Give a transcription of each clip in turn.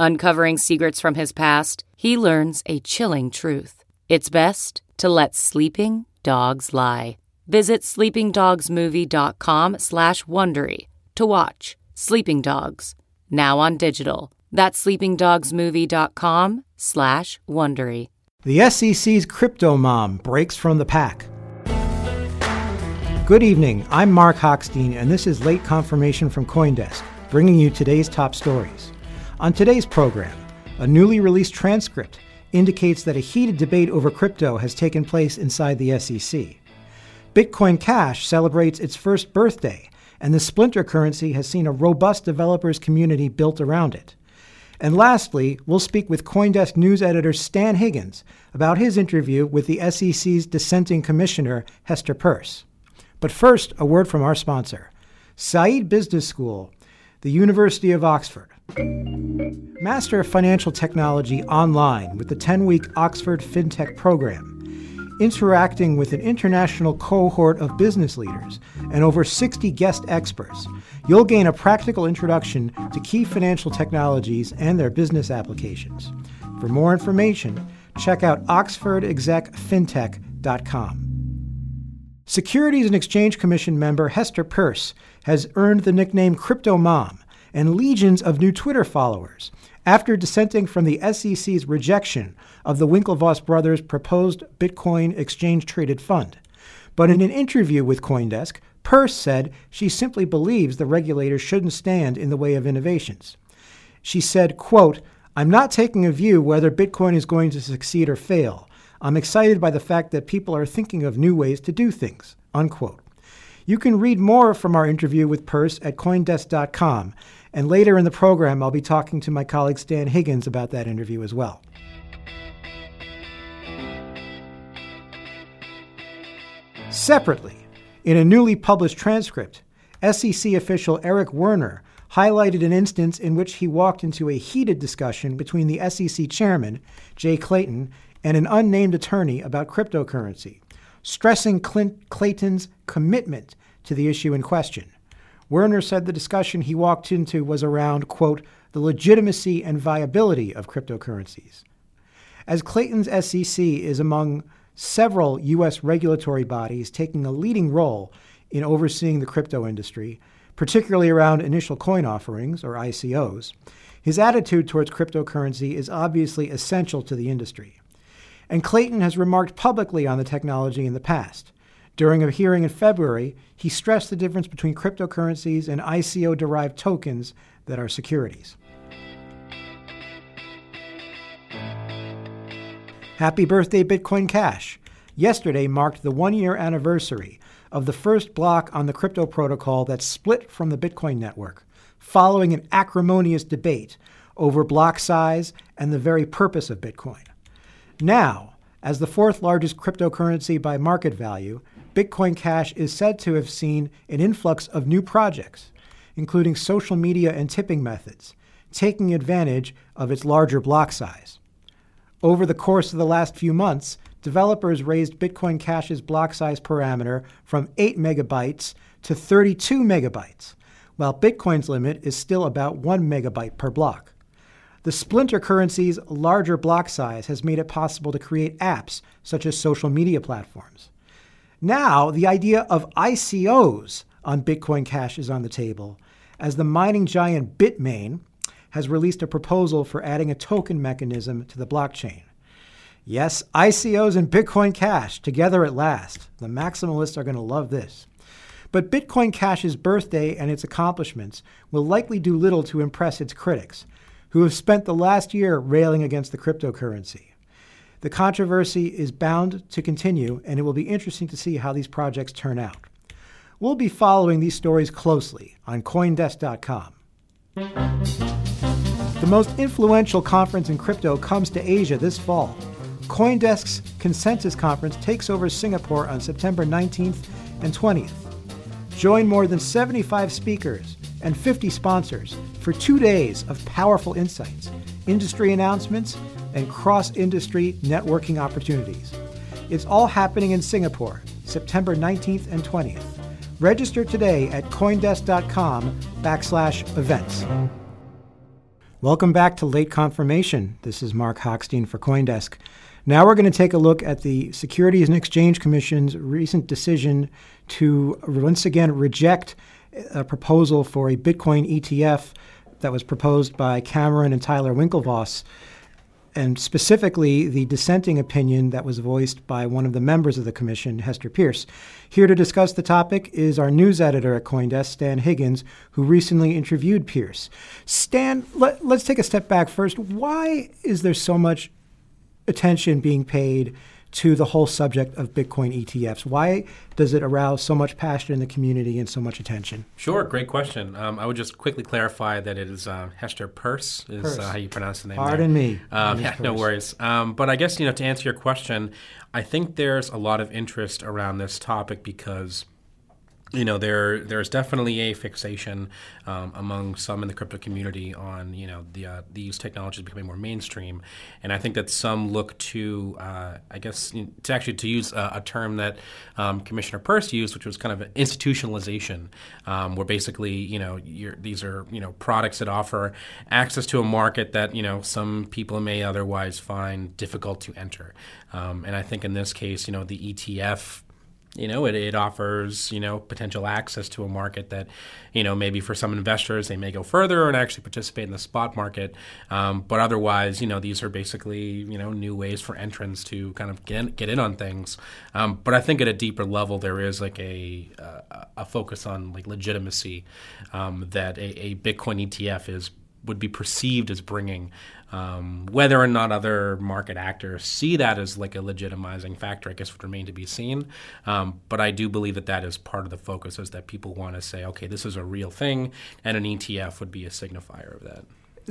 Uncovering secrets from his past, he learns a chilling truth. It's best to let sleeping dogs lie. Visit sleepingdogsmovie.com slash Wondery to watch Sleeping Dogs, now on digital. That's sleepingdogsmovie.com slash Wondery. The SEC's crypto mom breaks from the pack. Good evening, I'm Marc Hochstein, and this is Late Confirmation from Coindesk, bringing you today's top stories. On today's program, a newly released transcript indicates that a heated debate over crypto has taken place inside the SEC. Bitcoin Cash celebrates its first birthday, and the splinter currency has seen a robust developers community built around it. And lastly, we'll speak with Coindesk news editor Stan Higgins about his interview with the SEC's dissenting commissioner, Hester Peirce. But first, a word from our sponsor, Said Business School, the University of Oxford. Master of Financial Technology online with the 10 week Oxford FinTech program. Interacting with an international cohort of business leaders and over 60 guest experts, you'll gain a practical introduction to key financial technologies and their business applications. For more information, check out oxfordexecfintech.com. Securities and Exchange Commission member Hester Peirce has earned the nickname Crypto Mom and legions of new Twitter followers after dissenting from the SEC's rejection of the Winklevoss brothers' proposed Bitcoin exchange traded fund. But in an interview with Coindesk, Peirce said she simply believes the regulators shouldn't stand in the way of innovations. She said, quote, I'm not taking a view whether Bitcoin is going to succeed or fail. I'm excited by the fact that people are thinking of new ways to do things, unquote. You can read more from our interview with Peirce at Coindesk.com, and later in the program, I'll be talking to my colleague Stan Higgins about that interview as well. Separately, in a newly published transcript, SEC official Eric Werner highlighted an instance in which he walked into a heated discussion between the SEC chairman, Jay Clayton, and an unnamed attorney about cryptocurrency, stressing Clint Clayton's commitment to the issue in question. Werner said the discussion he walked into was around, quote, the legitimacy and viability of cryptocurrencies. As Clayton's SEC is among several U.S. regulatory bodies taking a leading role in overseeing the crypto industry, particularly around initial coin offerings, or ICOs, his attitude towards cryptocurrency is obviously essential to the industry. And Clayton has remarked publicly on the technology in the past. During a hearing in February, he stressed the difference between cryptocurrencies and ICO derived tokens that are securities. Happy birthday, Bitcoin Cash! Yesterday marked the one year anniversary of the first block on the crypto protocol that split from the Bitcoin network, following an acrimonious debate over block size and the very purpose of Bitcoin. Now, as the fourth largest cryptocurrency by market value, Bitcoin Cash is said to have seen an influx of new projects, including social media and tipping methods, taking advantage of its larger block size. Over the course of the last few months, developers raised Bitcoin Cash's block size parameter from 8 megabytes to 32 megabytes, while Bitcoin's limit is still about 1 megabyte per block. The splinter currency's larger block size has made it possible to create apps such as social media platforms. Now, the idea of ICOs on Bitcoin Cash is on the table, as the mining giant Bitmain has released a proposal for adding a token mechanism to the blockchain. Yes, ICOs and Bitcoin Cash together at last. The maximalists are going to love this. But Bitcoin Cash's birthday and its accomplishments will likely do little to impress its critics, who have spent the last year railing against the cryptocurrency. The controversy is bound to continue, and it will be interesting to see how these projects turn out. We'll be following these stories closely on Coindesk.com. The most influential conference in crypto comes to Asia this fall. Coindesk's Consensus Conference takes over Singapore on September 19th and 20th. Join more than 75 speakers and 50 sponsors for two days of powerful insights, industry announcements, and cross industry networking opportunities. It's all happening in Singapore, September 19th and 20th. Register today at coindesk.com backslash events. Welcome back to Late Confirmation. This is Marc Hochstein for Coindesk. Now we're going to take a look at the Securities and Exchange Commission's recent decision to once again reject a proposal for a Bitcoin ETF that was proposed by Cameron and Tyler Winklevoss and specifically the dissenting opinion that was voiced by one of the members of the commission, Hester Pierce. Here to discuss the topic is our news editor at Coindesk, Stan Higgins, who recently interviewed Pierce. Stan, let, us take a step back first. Why is there so much attention being paid to the whole subject of Bitcoin ETFs? Why does it arouse so much passion in the community and so much attention? Sure, great question. Um, I would just quickly clarify that it is uh, Hester Peirce is uh, how you pronounce the name. Pardon there. me. Um, yeah, no worries. Um, but I guess you know to answer your question, I think there's a lot of interest around this topic because you know there there's definitely a fixation um, among some in the crypto community on you know the uh, these technologies becoming more mainstream, and I think that some look to uh, I guess to actually to use a, a term that um, Commissioner Peirce used, which was kind of institutionalization, um, where basically you know these are you know products that offer access to a market that you know some people may otherwise find difficult to enter, um, and I think in this case you know the ETF you know it, it offers you know potential access to a market that you know maybe for some investors they may go further and actually participate in the spot market. Um, but otherwise you know these are basically you know new ways for entrants to kind of get in, get in on things. Um, but I think at a deeper level there is like a uh, a focus on like legitimacy um, that a, a Bitcoin ETF is would be perceived as bringing. Um, whether or not other market actors see that as like a legitimizing factor, I guess would remain to be seen. Um, but I do believe that that is part of the focus, is that people want to say, okay, this is a real thing, and an ETF would be a signifier of that.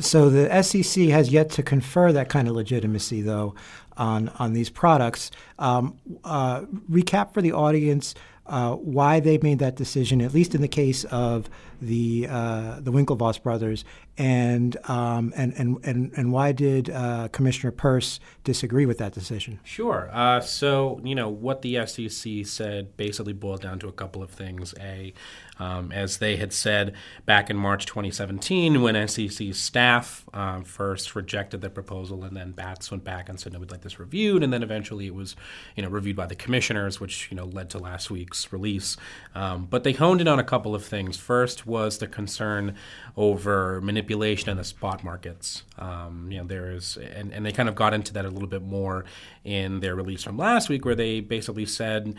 So the SEC has yet to confer that kind of legitimacy, though, on on these products. Um, uh, recap for the audience uh, why they made that decision, at least in the case of the uh, the Winklevoss brothers, and um, and, and and and why did uh, Commissioner Peirce disagree with that decision? Sure. Uh, so you know what the SEC said basically boiled down to a couple of things. A, um, as they had said back in March 2017, when SEC staff um, first rejected the proposal, and then Bats went back and said, "No, we'd like this reviewed," and then eventually it was you know reviewed by the commissioners, which you know led to last week's release. Um, but they honed in on a couple of things. First was the concern over manipulation in the spot markets. Um, you know, there is, and, and they kind of got into that a little bit more in their release from last week, where they basically said,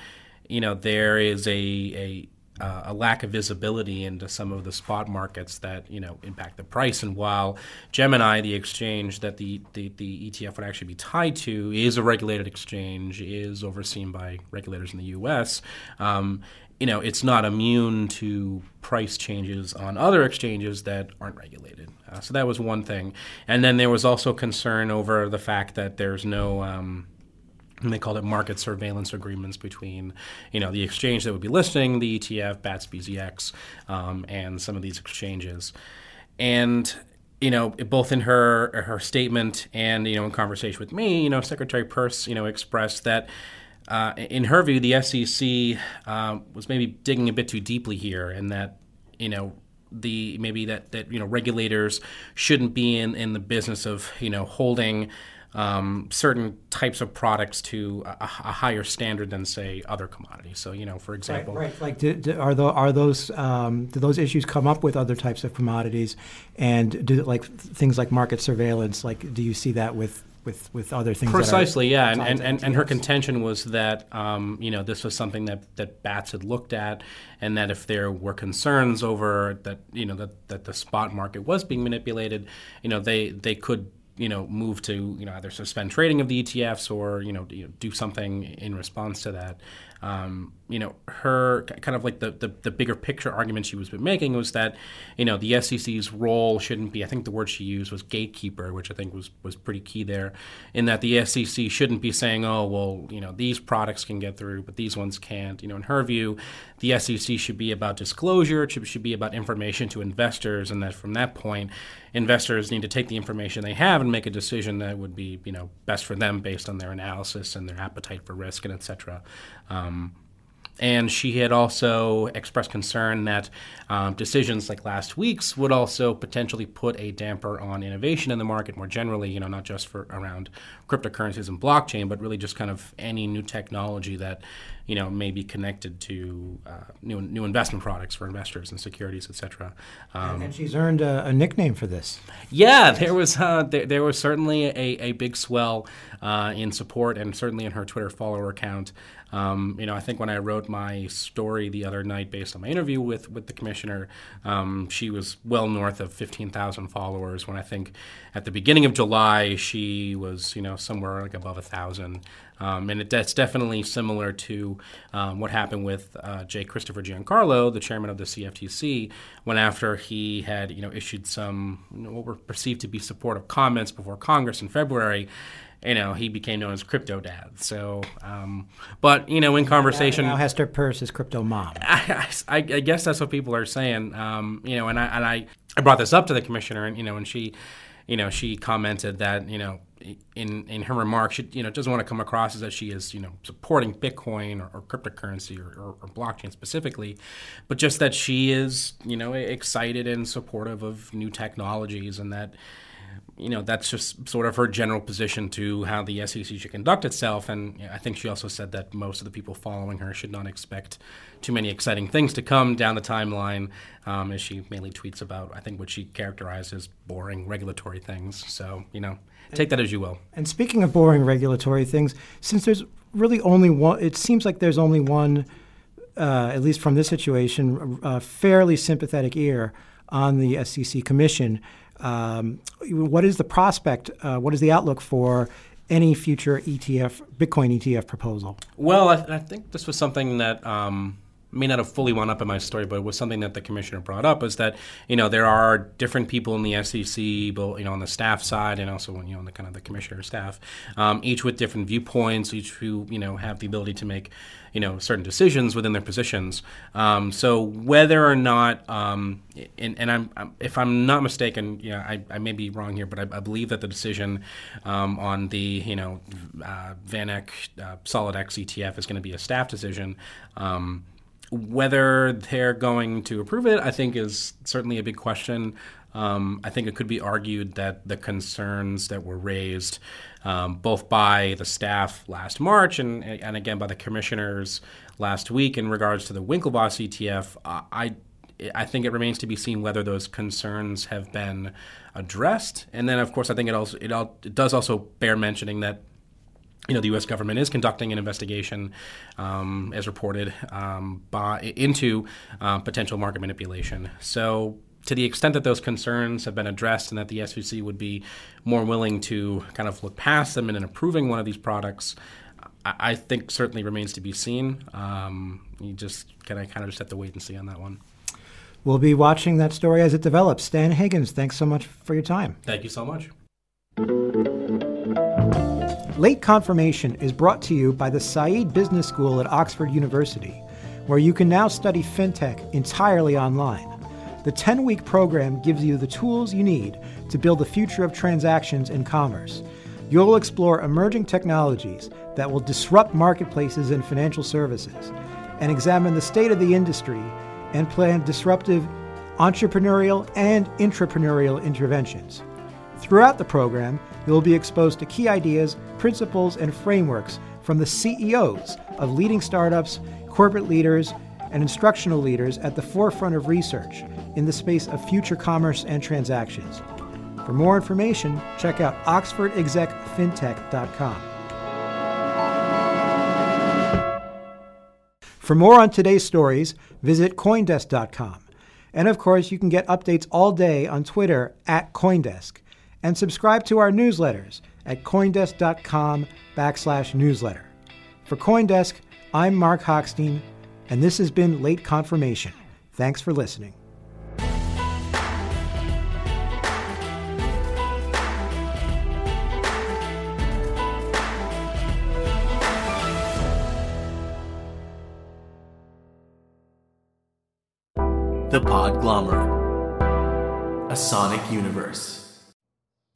you know, there is a, a uh, a lack of visibility into some of the spot markets that you know impact the price. And while Gemini, the exchange that the, the, the ETF would actually be tied to, is a regulated exchange, is overseen by regulators in the U.S. Um, you know, it's not immune to price changes on other exchanges that aren't regulated. Uh, so that was one thing. And then there was also concern over the fact that there's no. Um, they called it market surveillance agreements between, you know, the exchange that would be listing the ETF, BATS BZX, um, and some of these exchanges. And you know, both in her her statement and you know in conversation with me, you know, Secretary Peirce, you know, expressed that uh, in her view, the SEC um, was maybe digging a bit too deeply here, and that you know the maybe that that you know regulators shouldn't be in in the business of you know holding um, certain types of products to a, a, higher standard than say other commodities. So you know, for example, right, right. like do, do, are, the, are those um, do those issues come up with other types of commodities, and do like things like market surveillance? Like, do you see that with with, with other things. Precisely, yeah, and, and, and, and, her contention was that um, you know this was something that, that Bats had looked at, and that if there were concerns over that you know that, that the spot market was being manipulated, you know they they could you know move to you know either suspend trading of the ETFs or you know do something in response to that um, you know, her kind of like the, the, the, bigger picture argument she was making was that, you know, the SEC's role shouldn't be, I think the word she used was gatekeeper, which I think was, was pretty key there, in that the SEC shouldn't be saying, oh, well, you know, these products can get through, but these ones can't. You know, in her view, the SEC should be about disclosure, it should, should be about information to investors, and that from that point, investors need to take the information they have and make a decision that would be, you know, best for them based on their analysis and their appetite for risk and et cetera. Um, and she had also expressed concern that um, decisions like last week's would also potentially put a damper on innovation in the market more generally, you know, not just for around cryptocurrencies and blockchain, but really just kind of any new technology that, you know, may be connected to uh, new, new investment products for investors and securities, et cetera. Um, and she's earned a, a, nickname for this. Yeah, there was, uh, there, there, was certainly a, a big swell uh, in support and certainly in her Twitter follower account. Um, you know, I think when I wrote my story the other night based on my interview with, with the commissioner, um, she was well north of 15,000 followers. When I think at the beginning of July, she was, you know, somewhere like above a thousand. Um, and it, it's definitely similar to um, what happened with uh, J. Christopher Giancarlo, the chairman of the CFTC, when after he had, you know, issued some you know, what were perceived to be supportive comments before Congress in February, you know, he became known as Crypto Dad. So, um, but you know, in conversation, now Hester Peirce is Crypto Mom. I, I, I, guess that's what people are saying. Um, you know, and I and I, I brought this up to the commissioner, and you know, and she, you know, she commented that you know. In, in her remarks, she you know doesn't want to come across as that she is you know supporting Bitcoin or, or cryptocurrency or, or, or, blockchain specifically, but just that she is you know excited and supportive of new technologies and that you know, that's just sort of her general position to how the SEC should conduct itself. And I think she also said that most of the people following her should not expect too many exciting things to come down the timeline, um, as she mainly tweets about, I think, what she characterizes boring regulatory things. So, you know, take that as you will. And speaking of boring regulatory things, since there's really only one, it seems like there's only one, uh, at least from this situation, a fairly sympathetic ear on the SEC Commission. Um, what is the prospect? Uh, what is the outlook for any future ETF, Bitcoin ETF proposal? Well, I, I think this was something that. Um, may not have fully wound up in my story, but it was something that the commissioner brought up is that you know there are different people in the SEC, you know on the staff side and also you know on the kind of the commissioner staff, um, each with different viewpoints, each who you know have the ability to make you know certain decisions within their positions. Um, so whether or not, um, and, and I'm, I'm, if I'm not mistaken, you know, I, I may be wrong here, but I, I believe that the decision um, on the you know uh, VanEck uh, SolidX ETF is going to be a staff decision. Um, whether they're going to approve it, I think, is certainly a big question. Um, I think it could be argued that the concerns that were raised um, both by the staff last March and, and again by the commissioners last week in regards to the Winklevoss ETF, I, I think it remains to be seen whether those concerns have been addressed. And then, of course, I think it also it, all, it does also bear mentioning that you know, the U.S. government is conducting an investigation, um, as reported, um, by, into uh, potential market manipulation. So to the extent that those concerns have been addressed and that the SEC would be more willing to kind of look past them and in approving one of these products, I, I think certainly remains to be seen. Um, you just kind of kind of just have to wait and see on that one. We'll be watching that story as it develops. Stan Higgins, thanks so much for your time. Thank you so much. Late Confirmation is brought to you by the Said Business School at Oxford University, where you can now study fintech entirely online. The 10 week program gives you the tools you need to build the future of transactions and commerce. You'll explore emerging technologies that will disrupt marketplaces and financial services, and examine the state of the industry and plan disruptive entrepreneurial and intrapreneurial interventions. Throughout the program, you'll be exposed to key ideas, principles, and frameworks from the CEOs of leading startups, corporate leaders, and instructional leaders at the forefront of research in the space of future commerce and transactions. For more information, check out oxfordexecfintech.com. For more on today's stories, visit Coindesk.com. And of course, you can get updates all day on Twitter at Coindesk. And subscribe to our newsletters at Coindesk.com backslash newsletter. For Coindesk, I'm Marc Hochstein, and this has been Late Confirmation. Thanks for listening. The Podglomerate, a sonic universe.